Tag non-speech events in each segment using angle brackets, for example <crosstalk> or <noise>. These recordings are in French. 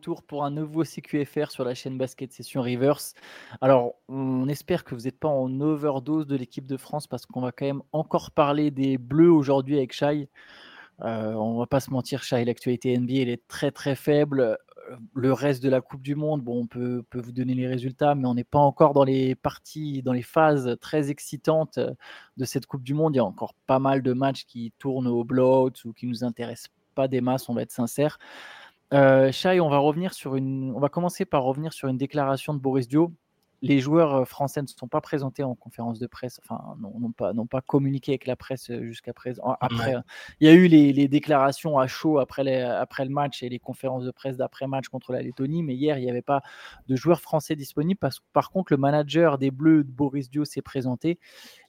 retour pour un nouveau CQFR sur la chaîne Basket Session Reverse. Alors, on espère que vous n'êtes pas en overdose de l'équipe de France parce qu'on va quand même encore parler des Bleus aujourd'hui avec Shai. Euh, on va pas se mentir, Shai, l'actualité NBA, elle est très très faible. Le reste de la Coupe du Monde, bon, on peut, vous donner les résultats, mais on n'est pas encore dans les parties, dans les phases très excitantes de cette Coupe du Monde. Il y a encore pas mal de matchs qui tournent au blowout ou qui nous intéressent pas des masses, on va être sincère. Euh, on va revenir sur une, on va commencer par revenir sur une déclaration de Boris Dio. Les joueurs euh, français ne se sont pas présentés en conférence de presse, enfin n'ont pas, pas communiqué avec la presse euh, jusqu'à présent. Après, il y a eu les, déclarations à chaud après, après le match et les conférences de presse d'après-match contre la Lettonie, mais hier il n'y avait pas de joueurs français disponibles. par contre, le manager des Bleus, Boris Dio, s'est présenté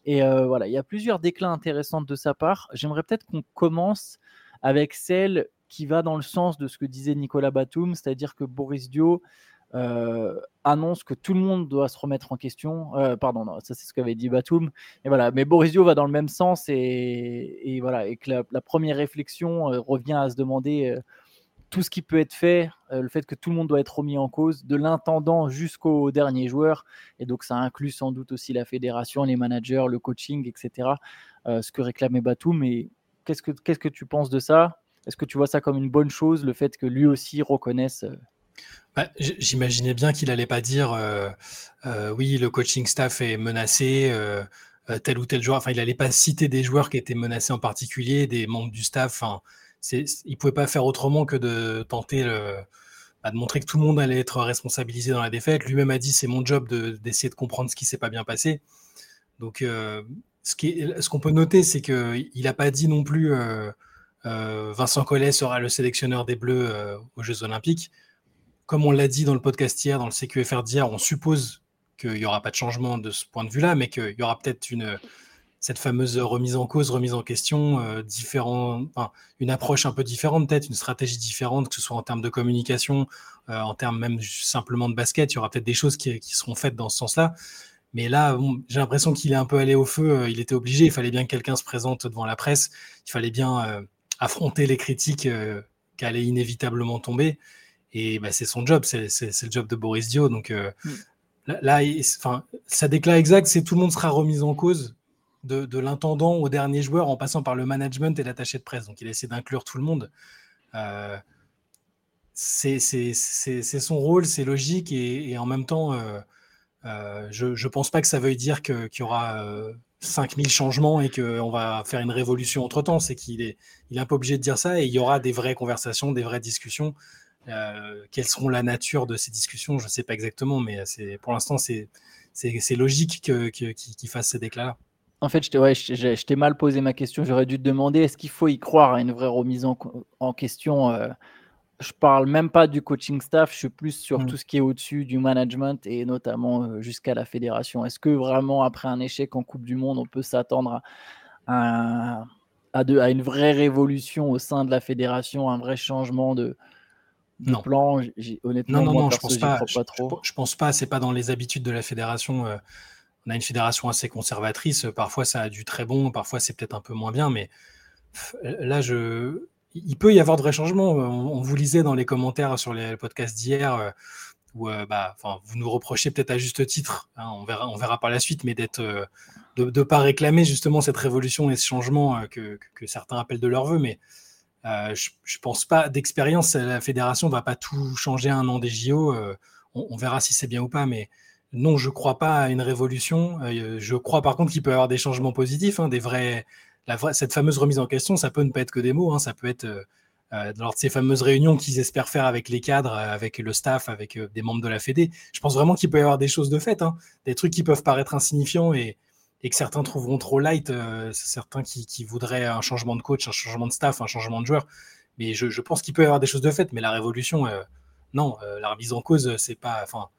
et voilà, il y a plusieurs déclins intéressants de sa part. J'aimerais peut-être qu'on commence avec celle qui va dans le sens de ce que disait Nicolas Batum, c'est-à-dire que Boris Dio euh, annonce que tout le monde doit se remettre en question. Euh, pardon, ça c'est ce qu'avait dit Batum. Et voilà, mais Boris Dio va dans le même sens et, voilà, et que la, première réflexion euh, revient à se demander tout ce qui peut être fait, le fait que tout le monde doit être remis en cause, de l'intendant jusqu'au dernier joueur. Et donc ça inclut sans doute aussi la fédération, les managers, le coaching, etc. ce que réclamait Batum. Mais qu'est-ce que qu'est-ce que tu penses de ça? Est-ce que tu vois ça comme une bonne chose, le fait que lui aussi reconnaisse euh, bah, J'imaginais bien qu'il n'allait pas dire euh, euh, oui, le coaching staff est menacé, tel ou tel joueur. Enfin, il n'allait pas citer des joueurs qui étaient menacés en particulier, des membres du staff. Enfin, il ne pouvait pas faire autrement que de tenter bah, de montrer que tout le monde allait être responsabilisé dans la défaite. Lui-même a dit c'est mon job d'essayer de, comprendre ce qui s'est pas bien passé. Donc, ce qu'on peut noter, c'est qu'il n'a pas dit non plus Vincent Collet sera le sélectionneur des Bleus euh, aux Jeux Olympiques. Comme on l'a dit dans le podcast hier, dans le CQFR d'hier, on suppose qu'il n'y aura pas de changement de ce point de vue-là, mais qu'il y aura peut-être une cette fameuse remise en cause, remise en question, euh, une approche un peu différente, peut-être une stratégie différente, que ce soit en termes de communication, en termes même simplement de basket. Il y aura peut-être des choses qui, seront faites dans ce sens-là. Mais là, j'ai l'impression qu'il est un peu allé au feu. Il était obligé. Il fallait bien que quelqu'un se présente devant la presse. Il fallait bien affronter les critiques euh, qui allaient inévitablement tomber. Et bah, c'est son job, c'est le job de Boris Dio. Donc euh, mm. là, enfin, sa déclat exact, c'est tout le monde sera remis en cause, de, l'intendant au dernier joueur, en passant par le management et l'attaché de presse. Donc il a essayé d'inclure tout le monde. Euh, c'est son rôle, c'est logique, et, en même temps, je ne pense pas que ça veuille dire qu'il y aura 5000 changements et qu'on va faire une révolution entre temps. C'est qu'il est, il est un peu obligé de dire ça et il y aura des vraies conversations, des vraies discussions. Euh, quelles seront la nature de ces discussions Je ne sais pas exactement, mais c'est, pour l'instant, c'est, c'est, logique qu'il fasse ces déclats-là. En fait, je t'ai, mal posé ma question. J'aurais dû te demander est-ce qu'il faut y croire à une vraie remise en, en question euh, je parle même pas du coaching staff, je suis plus sur mmh. tout ce qui est au-dessus du management et notamment euh, jusqu'à la fédération. Est-ce que vraiment, après un échec en Coupe du Monde, on peut s'attendre à, à, une vraie révolution au sein de la fédération, un vrai changement de, plan? Honnêtement, non, non, je pense pas. je, trop. Je, pense pas. C'est pas dans les habitudes de la fédération. Euh, on a une fédération assez conservatrice. Parfois, ça a du très bon. Parfois, c'est peut-être un peu moins bien. Mais là, je il peut y avoir de vrais changements. On, vous lisait dans les commentaires sur les podcasts d'hier euh, où euh, bah, vous nous reprochez peut-être à juste titre, hein, on, verra, par la suite, mais d'être, euh, de ne pas réclamer justement cette révolution et ce changement que, certains appellent de leur vœu. Mais je ne pense pas, d'expérience, la fédération ne va pas tout changer un an des JO. On, verra si c'est bien ou pas, mais non, je ne crois pas à une révolution. je crois par contre qu'il peut y avoir des changements positifs, hein, des vrais cette fameuse remise en question, ça peut ne pas être que des mots, hein, ça peut être euh, euh, lors de ces fameuses réunions qu'ils espèrent faire avec les cadres, euh, avec le staff, avec des membres de la Fédé. Je pense vraiment qu'il peut y avoir des choses de fait, hein, des trucs qui peuvent paraître insignifiants et, que certains trouveront trop light, certains qui, voudraient un changement de coach, un changement de staff, un changement de joueur. Mais je, pense qu'il peut y avoir des choses de fait, mais la révolution, non, la remise en cause, c'est pas. Enfin,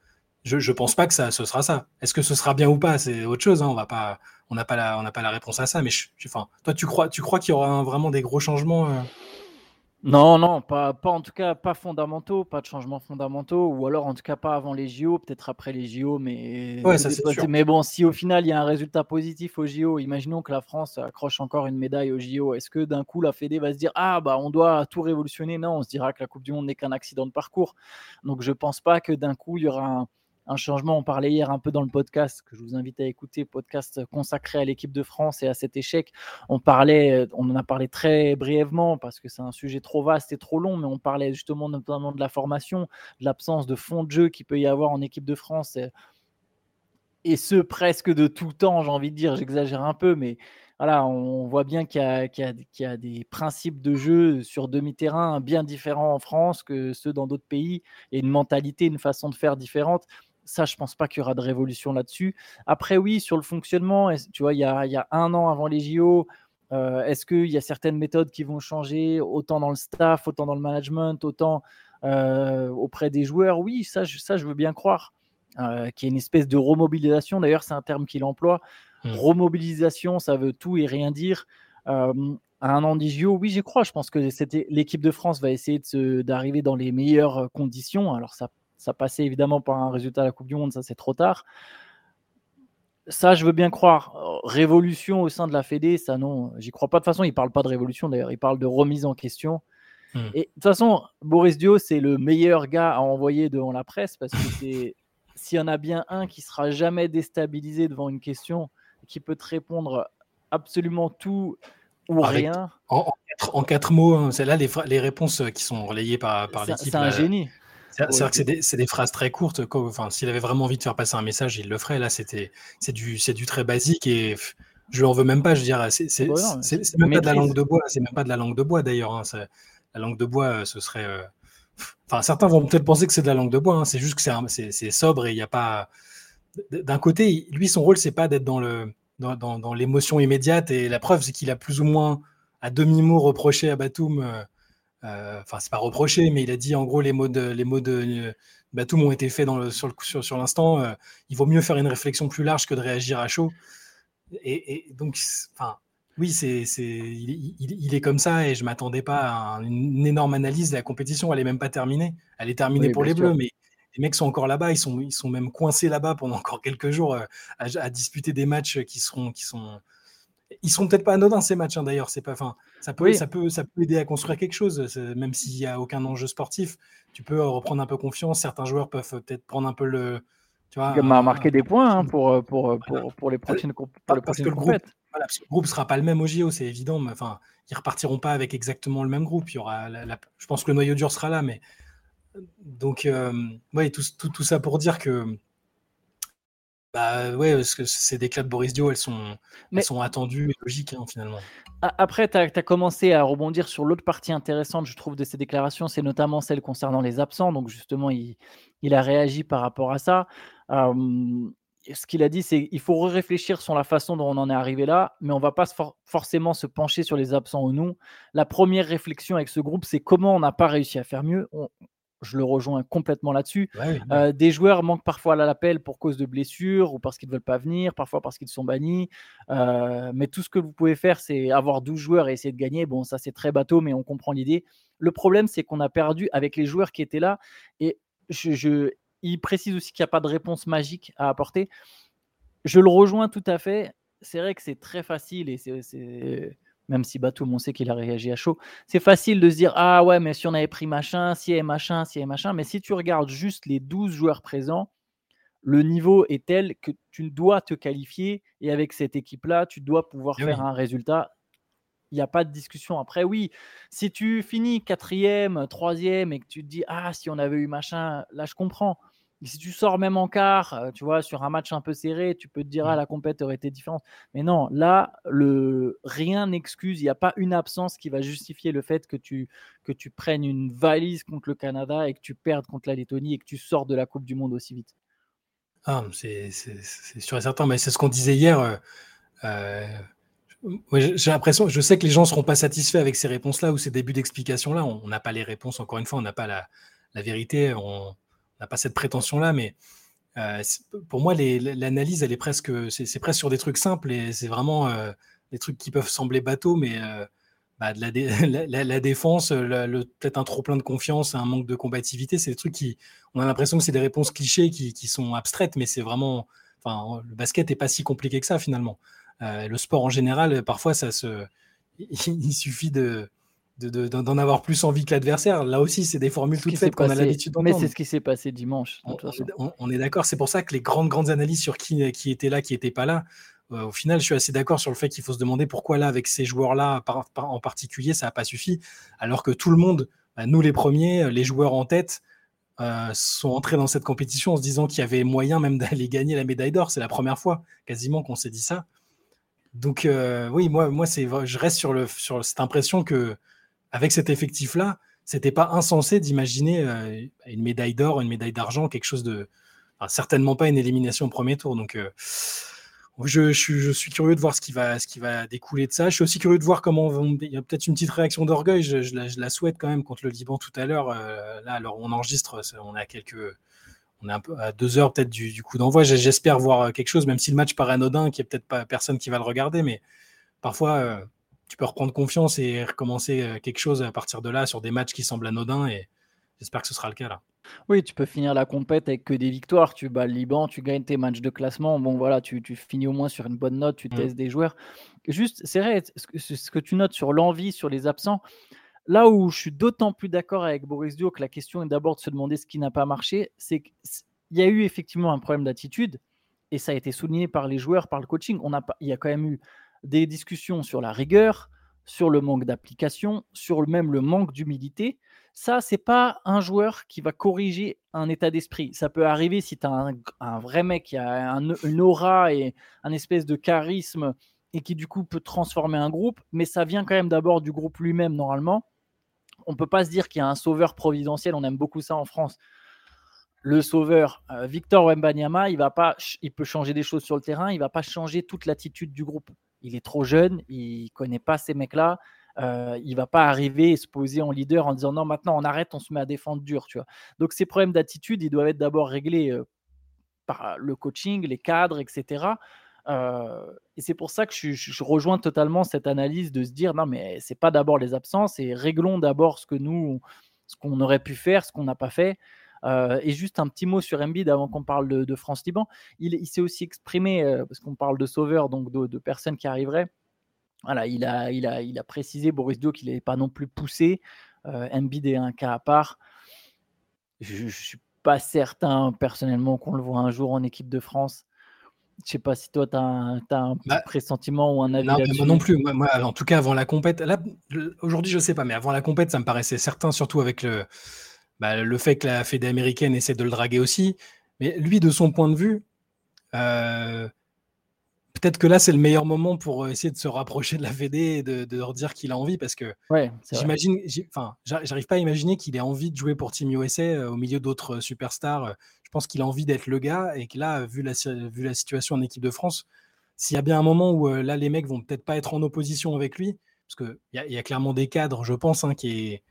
je, ne pense pas que ça, ce sera ça. Est-ce que ce sera bien ou pas C'est autre chose. Hein, on va pas, on n'a pas la, on n'a pas la réponse à ça. Mais enfin, toi, tu crois, tu crois qu'il y aura vraiment des gros changements euh? Non, non, pas, pas en tout cas pas fondamentaux, pas de changements fondamentaux, ou alors en tout cas pas avant les JO, peut-être après les JO, mais, Ouais, ça c'est sûr. mais bon, si au final il y a un résultat positif aux JO, imaginons que la France accroche encore une médaille aux JO, est-ce que d'un coup la Fédé va se dire ah bah on doit tout révolutionner? Non, on se dira que la Coupe du Monde n'est qu'un accident de parcours. Donc je pense pas que d'un coup il y aura un, un changement. On parlait hier un peu dans le podcast que je vous invite à écouter, podcast consacré à l'équipe de France et à cet échec. On parlait, on en a parlé très brièvement parce que c'est un sujet trop vaste et trop long, mais on parlait justement notamment de la formation, de l'absence de fond de jeu qu'il peut y avoir en équipe de France. Et, ce presque de tout temps, j'ai envie de dire, j'exagère un peu, mais voilà, on voit bien qu'il y, a des principes de jeu sur demi-terrain bien différents en France que ceux dans d'autres pays et une mentalité, une façon de faire différente. Ça, je pense pas qu'il y aura de révolution là-dessus. Après, oui, sur le fonctionnement, tu vois, il y a, un an avant les JO, euh, est-ce qu'il y a certaines méthodes qui vont changer, autant dans le staff, autant dans le management, autant euh, auprès des joueurs? Oui, ça, je, ça, je veux bien croire. Euh, qu'il y ait une espèce de remobilisation. D'ailleurs, c'est un terme qu'il emploie. Mmh. Remobilisation, ça veut tout et rien dire. à un an des JO, oui, j'y crois. Je pense que l'équipe de France va essayer d'arriver dans les meilleures conditions. Alors, ça ça passait évidemment par un résultat à la Coupe du Monde, ça c'est trop tard. Ça, je veux bien croire. Révolution au sein de la Fédé, ça non, j'y crois pas. De toute façon, il parle pas de révolution d'ailleurs, il parle de remise en question. Hmm. Et de toute façon, Boris Dio, c'est le meilleur gars à envoyer devant la presse parce que c'est <laughs> s'il y en a bien un qui sera jamais déstabilisé devant une question, qui peut te répondre absolument tout ou rien. En, quatre, mots, hein, c'est là les, les, réponses qui sont relayées par, par l'équipe. C'est un génie. C'est vrai que c'est des, phrases très courtes. Enfin, s'il avait vraiment envie de faire passer un message, il le ferait. Là, c'était c'est du, du très basique et je lui en veux même pas. Je dirais, c'est même pas de la langue de bois. C'est même pas de la langue de bois d'ailleurs. Hein. La langue de bois, euh, ce serait. Euh, enfin, certains vont peut-être penser que c'est de la langue de bois. Hein. C'est juste que c'est sobre et il n'y a pas. D'un côté, lui, son rôle, c'est pas d'être dans le dans, dans, l'émotion immédiate et la preuve, c'est qu'il a plus ou moins à demi-mot reproché à Batum. Euh, enfin, c'est pas reproché, mais il a dit en gros les mots de, les mots de Batum ont été faits dans le, sur, le, sur, l'instant. Euh, il vaut mieux faire une réflexion plus large que de réagir à chaud. Et, donc, enfin, oui, c'est, c'est, il, est comme ça et je m'attendais pas à une énorme analyse de la compétition. Elle est même pas terminée. Elle est terminée pour les Bleus, mais les mecs sont encore là-bas. Ils sont, ils sont même coincés là-bas pendant encore quelques jours euh, à, à, disputer des matchs qui seront, qui sont, ils seront peut-être pas anodins ces matchs hein, d'ailleurs. C'est pas, fin, ça peut, ça peut, ça peut aider à construire quelque chose, même s'il y a aucun enjeu sportif. Tu peux reprendre un peu confiance. Certains joueurs peuvent peut-être prendre un peu le, tu vois, marquer des points hein, pour, pour, pour, pour, les prochaines, pour parce que le groupe, voilà, le groupe sera pas le même au JO, c'est évident. Mais enfin, ils repartiront pas avec exactement le même groupe. Il y aura, je pense que le noyau dur sera là, mais donc, euh, ouais, tout, tout, tout, ça pour dire que bah ouais, parce que ces déclats de Boris Dio, elles sont, elles sont attendues et logiques hein, finalement. Après, tu as, commencé à rebondir sur l'autre partie intéressante, je trouve, de ces déclarations, c'est notamment celle concernant les absents. Donc justement, il, il a réagi par rapport à ça. ce qu'il a dit, c'est qu'il faut réfléchir sur la façon dont on en est arrivé là, mais on va pas forcément se pencher sur les absents ou non. La première réflexion avec ce groupe, c'est comment on n'a pas réussi à faire mieux. On, je le rejoins complètement là-dessus. Euh, des joueurs manquent parfois à l'appel pour cause de blessures ou parce qu'ils ne veulent pas venir, parfois parce qu'ils sont bannis. Euh, mais tout ce que vous pouvez faire, c'est avoir 12 joueurs et essayer de gagner. Bon, ça c'est très bateau, mais on comprend l'idée. Le problème, c'est qu'on a perdu avec les joueurs qui étaient là. Et je, il précise aussi qu'il n'y a pas de réponse magique à apporter. Je le rejoins tout à fait. C'est vrai que c'est très facile et c'est même si Batum, on sait qu'il a réagi à chaud. C'est facile de se dire Ah ouais, mais si on avait pris machin, si et machin, si et machin. Mais si tu regardes juste les 12 joueurs présents, le niveau est tel que tu dois te qualifier et avec cette équipe-là, tu dois pouvoir eh faire un résultat. Il n'y a pas de discussion. Après, oui, si tu finis quatrième, troisième et que tu te dis Ah, si on avait eu machin, là je comprends si tu sors même en quart, euh, tu vois, sur un match un peu serré, tu peux te dire, ah, mmh. la compète aurait été différente. Mais non, là, le, rien n'excuse, il n'y a pas une absence qui va justifier le fait que tu, que tu prennes une valise contre le Canada et que tu perdes contre la Lettonie et que tu sors de la Coupe du Monde aussi vite. Ah, c'est sûr et certain, mais c'est ce qu'on disait hier. Euh, euh, j'ai l'impression, je sais que les gens ne seront pas satisfaits avec ces réponses-là ou ces débuts d'explication-là. On n'a pas les réponses, encore une fois, on n'a pas la, la vérité. On, pas cette prétention-là, mais euh, pour moi, l'analyse, elle est presque, c'est presque sur des trucs simples et c'est vraiment euh, des trucs qui peuvent sembler bateaux, mais euh, bah, de la, <laughs> la, défense, peut-être un trop plein de confiance, un manque de combativité. C'est des trucs qui, on a l'impression que c'est des réponses clichés qui, qui sont abstraites, mais c'est vraiment, enfin, le basket n'est pas si compliqué que ça finalement. le sport en général, parfois, ça se, <laughs> il suffit de, d'en avoir plus envie que l'adversaire. Là aussi, c'est des formules toutes faites qu'on a l'habitude d'entendre. Mais c'est ce qui s'est passé dimanche. On, est d'accord. C'est pour ça que les grandes, grandes analyses sur qui, qui était là, qui n'était pas là, euh, au final, je suis assez d'accord sur le fait qu'il faut se demander pourquoi là, avec ces joueurs-là en particulier, ça n'a pas suffi. Alors que tout le monde, bah, nous les premiers, les joueurs en tête, euh, sont entrés dans cette compétition en se disant qu'il y avait moyen même <laughs> d'aller gagner la médaille d'or. C'est la première fois quasiment qu'on s'est dit ça. Donc euh, oui, moi, moi c'est, je reste sur, le, sur cette impression que avec cet effectif-là, c'était pas insensé d'imaginer euh, une médaille d'or, une médaille d'argent, quelque chose de. certainement pas une élimination au premier tour. Donc, euh, je, suis curieux de voir ce qui, va, découler de ça. Je suis aussi curieux de voir comment. Il y a peut-être une petite réaction d'orgueil, je, la, souhaite quand même contre le Liban tout à l'heure. Euh, là, alors on enregistre, on a quelques. On est un peu à deux heures peut-être du, coup d'envoi. J'espère voir quelque chose, même si le match paraît anodin, qu'il n'y a peut-être pas personne qui va le regarder, mais parfois tu peux reprendre confiance et recommencer euh, quelque chose à partir de là sur des matchs qui semblent anodins et j'espère que ce sera le cas là. Oui, tu peux finir la compète avec que des victoires. Tu bats le Liban, tu gagnes tes matchs de classement. Bon, voilà, tu, finis au moins sur une bonne note, tu mmh. testes des joueurs. Juste, c'est vrai, ce que, tu notes sur l'envie, sur les absents, là où je suis d'autant plus d'accord avec Boris Dio que la question est d'abord de se demander ce qui n'a pas marché, c'est qu'il y a eu effectivement un problème d'attitude et ça a été souligné par les joueurs, par le coaching. On a, il y a quand même eu des discussions sur la rigueur, sur le manque d'application, sur même le manque d'humilité. Ça, c'est pas un joueur qui va corriger un état d'esprit. Ça peut arriver si tu as un, vrai mec qui a une aura et un espèce de charisme et qui du coup peut transformer un groupe, mais ça vient quand même d'abord du groupe lui-même normalement. On peut pas se dire qu'il y a un sauveur providentiel, on aime beaucoup ça en France. Le sauveur euh, Victor Wembanyama, il va pas il peut changer des choses sur le terrain, il va pas changer toute l'attitude du groupe il est trop jeune, il connaît pas ces mecs-là. Euh, il va pas arriver et se poser en leader en disant non maintenant on arrête, on se met à défendre dur, tu vois. Donc ces problèmes d'attitude, ils doivent être d'abord réglés euh, par le coaching, les cadres, etc. Euh, et c'est pour ça que je, rejoins totalement cette analyse de se dire non mais c'est pas d'abord les absences et réglons d'abord ce que nous, ce qu'on aurait pu faire, ce qu'on n'a pas fait. Euh, et juste un petit mot sur Embiid avant qu'on parle de, France-Liban. Il, s'est aussi exprimé, euh, parce qu'on parle de sauveurs, donc de, personnes qui arriveraient. Voilà, il a, il a, il a précisé, Boris Dio, qu'il n'avait pas non plus poussé. Euh, Embiid est un cas à part. Je ne suis pas certain personnellement qu'on le voit un jour en équipe de France. Je sais pas si toi, tu as, un, bah, pressentiment ou un avis non, Moi non plus. Moi, en tout cas, avant la compète, là, aujourd'hui, je ne sais pas, mais avant la compète, ça me paraissait certain, surtout avec le, bah, le fait que la Fédé américaine essaie de le draguer aussi. Mais lui, de son point de vue, euh, peut-être que là, c'est le meilleur moment pour essayer de se rapprocher de la Fédé et de, leur dire qu'il a envie parce que j'imagine, enfin, j'arrive pas à imaginer qu'il ait envie de jouer pour Team USA euh, au milieu d'autres superstars. Je pense qu'il a envie d'être le gars et que là, vu la, vu la situation en équipe de France, s'il y a bien un moment où euh, là, les mecs vont peut-être pas être en opposition avec lui, parce qu'il y, y, a clairement des cadres, je pense, hein, qui est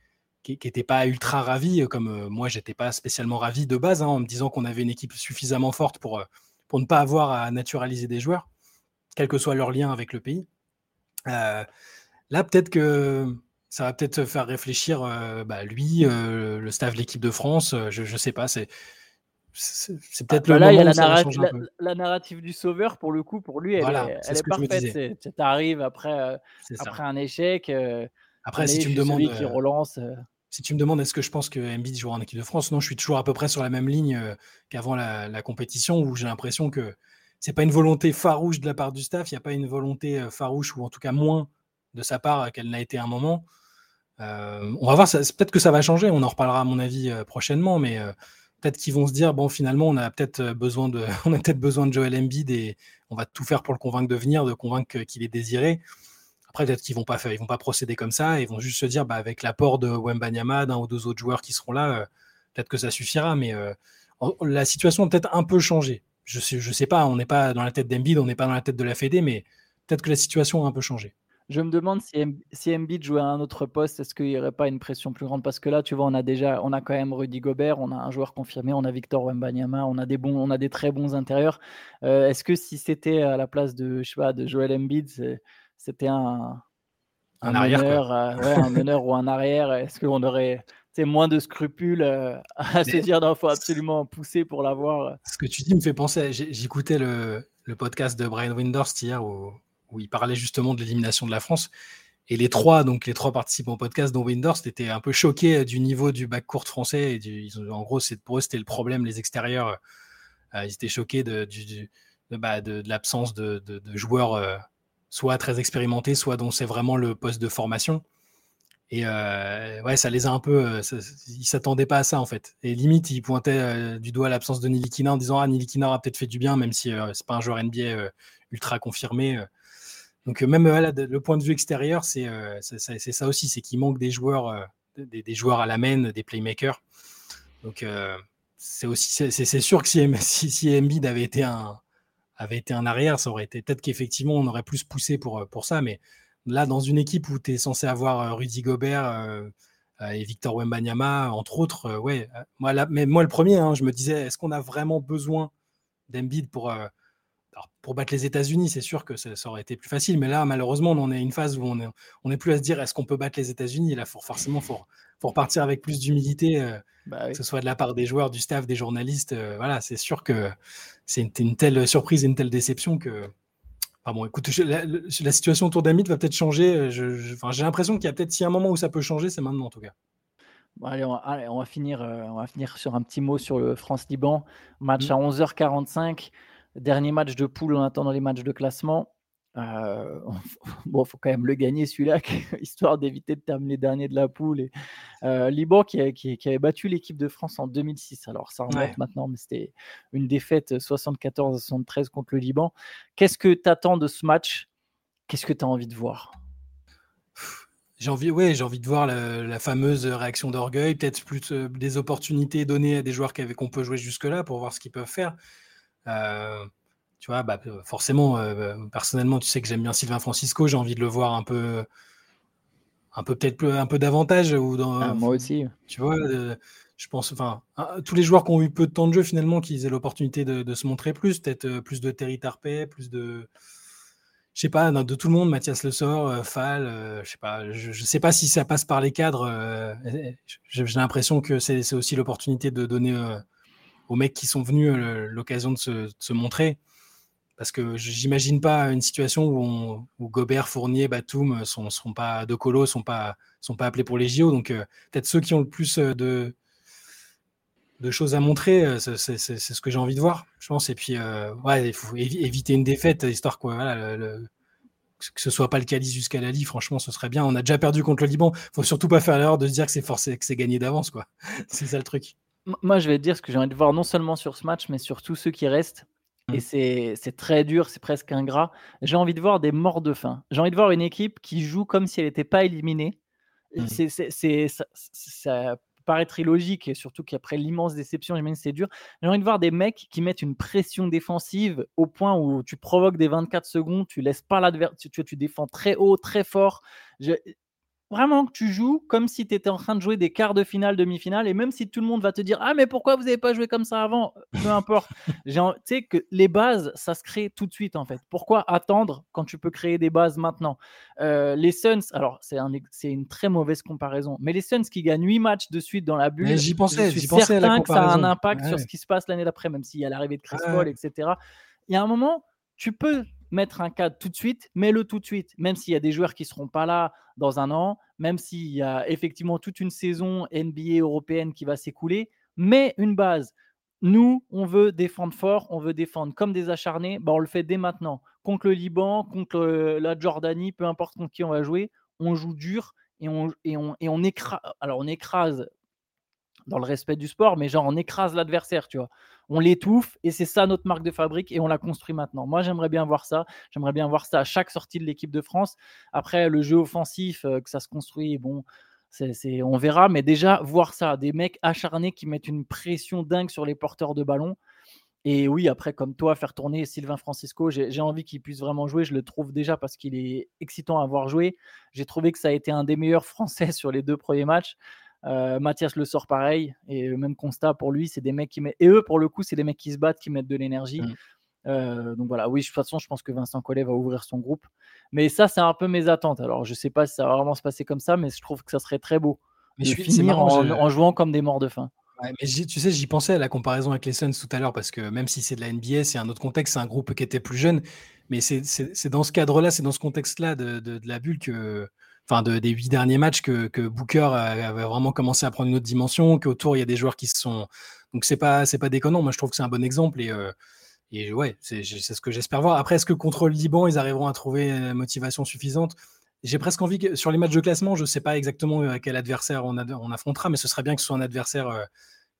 qui n'était pas ultra ravi, euh, comme euh, moi, j'étais pas spécialement ravi de base, hein, en me disant qu'on avait une équipe suffisamment forte pour, euh, pour ne pas avoir à naturaliser des joueurs, quel que soit leur lien avec le pays. là, peut-être que ça va peut-être faire réfléchir bah, lui, le staff de l'équipe de France, je ne sais pas, c'est c'est peut-être ah, le bah là, il y a la, narrative, la, narrative du sauveur pour le coup pour lui elle est, elle est parfaite. tu arrives après après un échec après si tu me demandes qui relance si tu me demandes est-ce que je pense que Embiid jouera en équipe de France, non, je suis toujours à peu près sur la même ligne qu'avant la, compétition où j'ai l'impression que c'est pas une volonté farouche de la part du staff, il n'y a pas une volonté farouche ou en tout cas moins de sa part qu'elle n'a été à un moment. on va voir, peut-être que ça va changer, on en reparlera à mon avis prochainement, mais peut-être qu'ils vont se dire bon finalement on a peut-être besoin de <laughs> on a peut-être besoin de Joel Embiid et on va tout faire pour le convaincre de venir, de convaincre qu'il est désiré. Après, peut-être qu'ils vont pas faire, ils vont pas procéder comme ça, ils vont juste se dire, bah, avec l'apport de Wembanyama, d'un ou deux autres joueurs qui seront là, euh, peut-être que ça suffira. Mais euh, la situation a peut-être un peu changé. Je sais, sais pas, on n'est pas dans la tête d'Embiid, on n'est pas dans la tête de la Fédé, mais peut-être que la situation a un peu changé. Je me demande si, si Embiid jouait à un autre poste, est-ce qu'il n'y aurait pas une pression plus grande? Parce que là, tu vois, on a déjà, on a quand même Rudy Gobert, on a un joueur confirmé, on a Victor Wembanyama, on a des bons, on a des très bons intérieurs. Euh, est-ce que si c'était à la place de, je sais pas, de Joel Embiid, c'était un, un, meneur, un meneur ou un arrière, est-ce qu'on aurait moins de scrupules <laughs> à se dire qu'il faut absolument pousser pour l'avoir Ce que tu dis me fait penser, j'écoutais le, le, podcast de Brian Windhorst hier où, où il parlait justement de l'élimination de la France. Et les trois, donc les trois participants au podcast, dont Windhorst, étaient un peu choqués du niveau du bac court français. Et du, en gros, pour eux, c'était le problème, les extérieurs. ils étaient choqués de, du, bah, de, l'absence de, joueurs euh, soit très expérimentés, soit dont c'est vraiment le poste de formation. Et euh, ouais, ça les a un peu. Euh, ils s'attendaient pas à ça en fait. Et limite, ils pointaient du doigt l'absence de Nilikina en disant Ah, Nilikina a peut-être fait du bien, même si c'est pas un joueur NBA ultra confirmé. Donc même le point de vue extérieur, c'est ça aussi, c'est qu'il manque des joueurs, des, joueurs à la main, des playmakers. Donc c'est aussi, c'est sûr que si, si Embiid avait été un, avait été un arrière, ça aurait été peut-être qu'effectivement on aurait plus poussé pour, euh, ça. Mais là, dans une équipe où tu es censé avoir euh, Rudy Gobert euh, et Victor Wembanyama, entre autres, ouais, moi, mais moi le premier, hein, je me disais, est-ce qu'on a vraiment besoin d'Embiid pour, pour battre les États-Unis C'est sûr que ça, aurait été plus facile, mais là, malheureusement, on est à une phase où on n'est plus à se dire, est-ce qu'on peut battre les États-Unis? Là, forcément, il faut, faut, repartir avec plus d'humilité. Bah que ce soit de la part des joueurs, du staff, des journalistes. Euh, voilà, c'est sûr que c'est une, telle surprise et une telle déception que. bon, écoute, la, situation autour d'Amit va peut-être changer. Euh, j'ai l'impression qu'il y a peut-être si un moment où ça peut changer, c'est maintenant en tout cas. allez, on va, finir, euh, on va finir sur un petit mot sur le France-Liban. Match mmh. à 11h45. Dernier match de poule en attendant les matchs de classement. Euh, <laughs> bon, faut quand même le gagner celui-là, <laughs> histoire d'éviter de terminer dernier de la poule. Et, euh, Liban qui, avait battu l'équipe de France en 2006. Alors ça remonte maintenant, mais c'était une défaite 74-73 contre le Liban. Qu'est-ce que tu attends de ce match? Qu'est-ce que tu as envie de voir? J'ai envie, ouais, j'ai envie de voir la, fameuse réaction d'orgueil, peut-être plus euh, des opportunités données à des joueurs qu'on peut jouer jusque-là pour voir ce qu'ils peuvent faire. Euh, tu vois, bah, forcément, euh, personnellement, tu sais que j'aime bien Sylvain Francisco, j'ai envie de le voir un peu, un peu peut-être un peu davantage. Ou dans, ah, moi aussi. Tu vois, euh, je pense, enfin, tous les joueurs qui ont eu peu de temps de jeu, finalement, qu'ils aient l'opportunité de, se montrer plus, peut-être euh, plus de Terry Tarpey, plus de, je sais pas, de tout le monde, Mathias Le Sort, Fall, je sais pas, je, sais pas si ça passe par les cadres. j'ai l'impression que c'est aussi l'opportunité de donner aux mecs qui sont venus l'occasion de se montrer. Parce que j'imagine pas une situation où, Gobert, Fournier, Batum sont, sont pas de colo, sont pas sont pas appelés pour les JO. Donc euh, peut-être ceux qui ont le plus euh, de choses à montrer, euh, c'est ce que j'ai envie de voir, je pense. Et puis ouais, il faut éviter une défaite, histoire quoi, que ce soit pas le calice jusqu'à la Ligue, franchement, ce serait bien. On a déjà perdu contre le Liban. Faut surtout pas faire l'erreur de se dire que c'est forcé, que c'est gagné d'avance, quoi. <laughs> c'est ça le truc. Moi, je vais te dire ce que j'ai envie de voir non seulement sur ce match, mais sur tous ceux qui restent. Et mmh. c'est très dur, c'est presque ingrat. J'ai envie de voir des morts de faim. J'ai envie de voir une équipe qui joue comme si elle n'était pas éliminée. Mmh. C'est ça, ça paraîtrait logique, et surtout qu'après l'immense déception, j'imagine c'est dur. J'ai envie de voir des mecs qui mettent une pression défensive au point où tu provoques des 24 secondes, tu laisses pas l'adversaire, tu, tu, défends très haut, très fort. Vraiment que tu joues comme si tu étais en train de jouer des quarts de finale, demi-finale, et même si tout le monde va te dire Ah, mais pourquoi vous n'avez pas joué comme ça avant? Peu importe. <laughs> tu sais que les bases, ça se crée tout de suite en fait. Pourquoi attendre quand tu peux créer des bases maintenant? Euh, Les Suns, alors c'est un, une très mauvaise comparaison, mais les Suns qui gagnent 8 matchs de suite dans la bulle, j'y pensais, je suis certain que ça a un impact sur ce qui se passe l'année d'après, même s'il y a l'arrivée de Chris Paul, etc. Il y a un moment, tu peux mettre un cadre tout de suite, mets-le tout de suite, même s'il y a des joueurs qui ne seront pas là dans un an, même s'il y a effectivement toute une saison NBA européenne qui va s'écouler, mets une base. Nous, on veut défendre fort, on veut défendre comme des acharnés, bah on le fait dès maintenant. Contre le Liban, contre la Jordanie, peu importe contre qui on va jouer, on joue dur et on, et on, et on. Alors on écrase dans le respect du sport, mais genre on écrase l'adversaire, tu vois. On l'étouffe et c'est ça notre marque de fabrique et on la construit maintenant. Moi, j'aimerais bien voir ça. J'aimerais bien voir ça à chaque sortie de l'équipe de France. Après, le jeu offensif, euh, que ça se construit, bon, c'est, on verra, mais déjà voir ça, des mecs acharnés qui mettent une pression dingue sur les porteurs de ballon. Et oui, après, comme toi, faire tourner Sylvain Francisco, j'ai, envie qu'il puisse vraiment jouer. Je le trouve déjà parce qu'il est excitant à voir jouer. J'ai trouvé que ça a été un des meilleurs <laughs> Français sur les deux premiers matchs. Euh, Mathias le sort pareil, et le même constat pour lui, c'est des mecs qui mettent. Et eux, pour le coup, c'est des mecs qui se battent, qui mettent de l'énergie. Mmh. donc voilà, oui, de toute façon, je pense que Vincent Collet va ouvrir son groupe. Mais ça, c'est un peu mes attentes. Alors, je sais pas si ça va vraiment se passer comme ça, mais je trouve que ça serait très beau mais de je finir en, jouant comme des morts de faim. mais tu sais, j'y pensais à la comparaison avec les Suns tout à l'heure, parce que même si c'est de la NBA, c'est un autre contexte, c'est un groupe qui était plus jeune, mais c'est dans ce cadre-là, c'est dans ce contexte-là de, de, la bulle que, enfin, de, des huit derniers matchs que, que Booker avait vraiment commencé à prendre une autre dimension, qu'autour il y a des joueurs qui se sont, donc c'est pas, c'est pas déconnant. Moi, je trouve que c'est un bon exemple et euh, et ouais, c'est ce que j'espère voir. Après, est-ce que contre le Liban, ils arriveront à trouver une motivation suffisante? J'ai presque envie que sur les matchs de classement, je ne sais pas exactement à euh, quel adversaire on, on, affrontera, mais ce serait bien que ce soit un adversaire euh,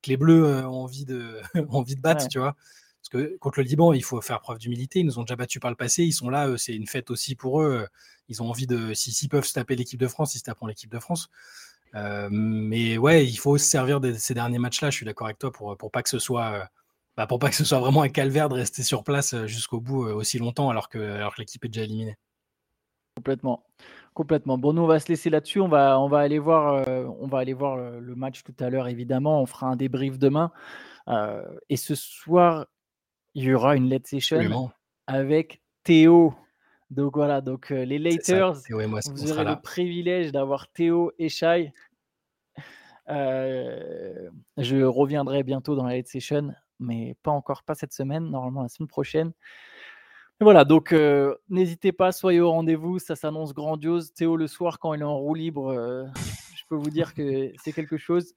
que les Bleus euh, ont envie de, <laughs> envie de battre, tu vois? Parce que contre le Liban, il faut faire preuve d'humilité. Ils nous ont déjà battus par le passé. Ils sont là, c'est une fête aussi pour eux. Ils ont envie de, s'ils peuvent se taper l'équipe de France, ils se taperont l'équipe de France. mais ouais, il faut se servir de ces derniers matchs-là. Je suis d'accord avec toi pour, pour pas que ce soit bah, pour pas que ce soit vraiment un calvaire de rester sur place euh, jusqu'au bout euh, aussi longtemps alors que, alors l'équipe est déjà éliminée. Complètement. Complètement. Bon, nous, on va se laisser là-dessus. On va, on va aller voir, euh, on va aller voir le, match tout à l'heure, évidemment. On fera un débrief demain. et ce soir, il y aura une let's session avec Théo. Donc voilà, donc les Laters, vous aurez le privilège d'avoir Théo et Shai. je reviendrai bientôt dans la let's session mais pas encore, pas cette semaine, normalement la semaine prochaine. voilà, donc euh, n'hésitez pas, soyez au rendez-vous, ça s'annonce grandiose. Théo le soir, quand il est en roue libre, euh, je peux vous dire que c'est quelque chose.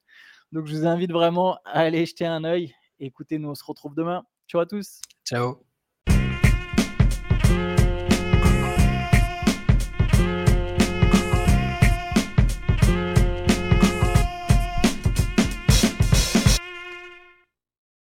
Donc je vous invite vraiment à aller jeter un œil. Écoutez, nous on se retrouve demain. Ciao à tous. Ciao.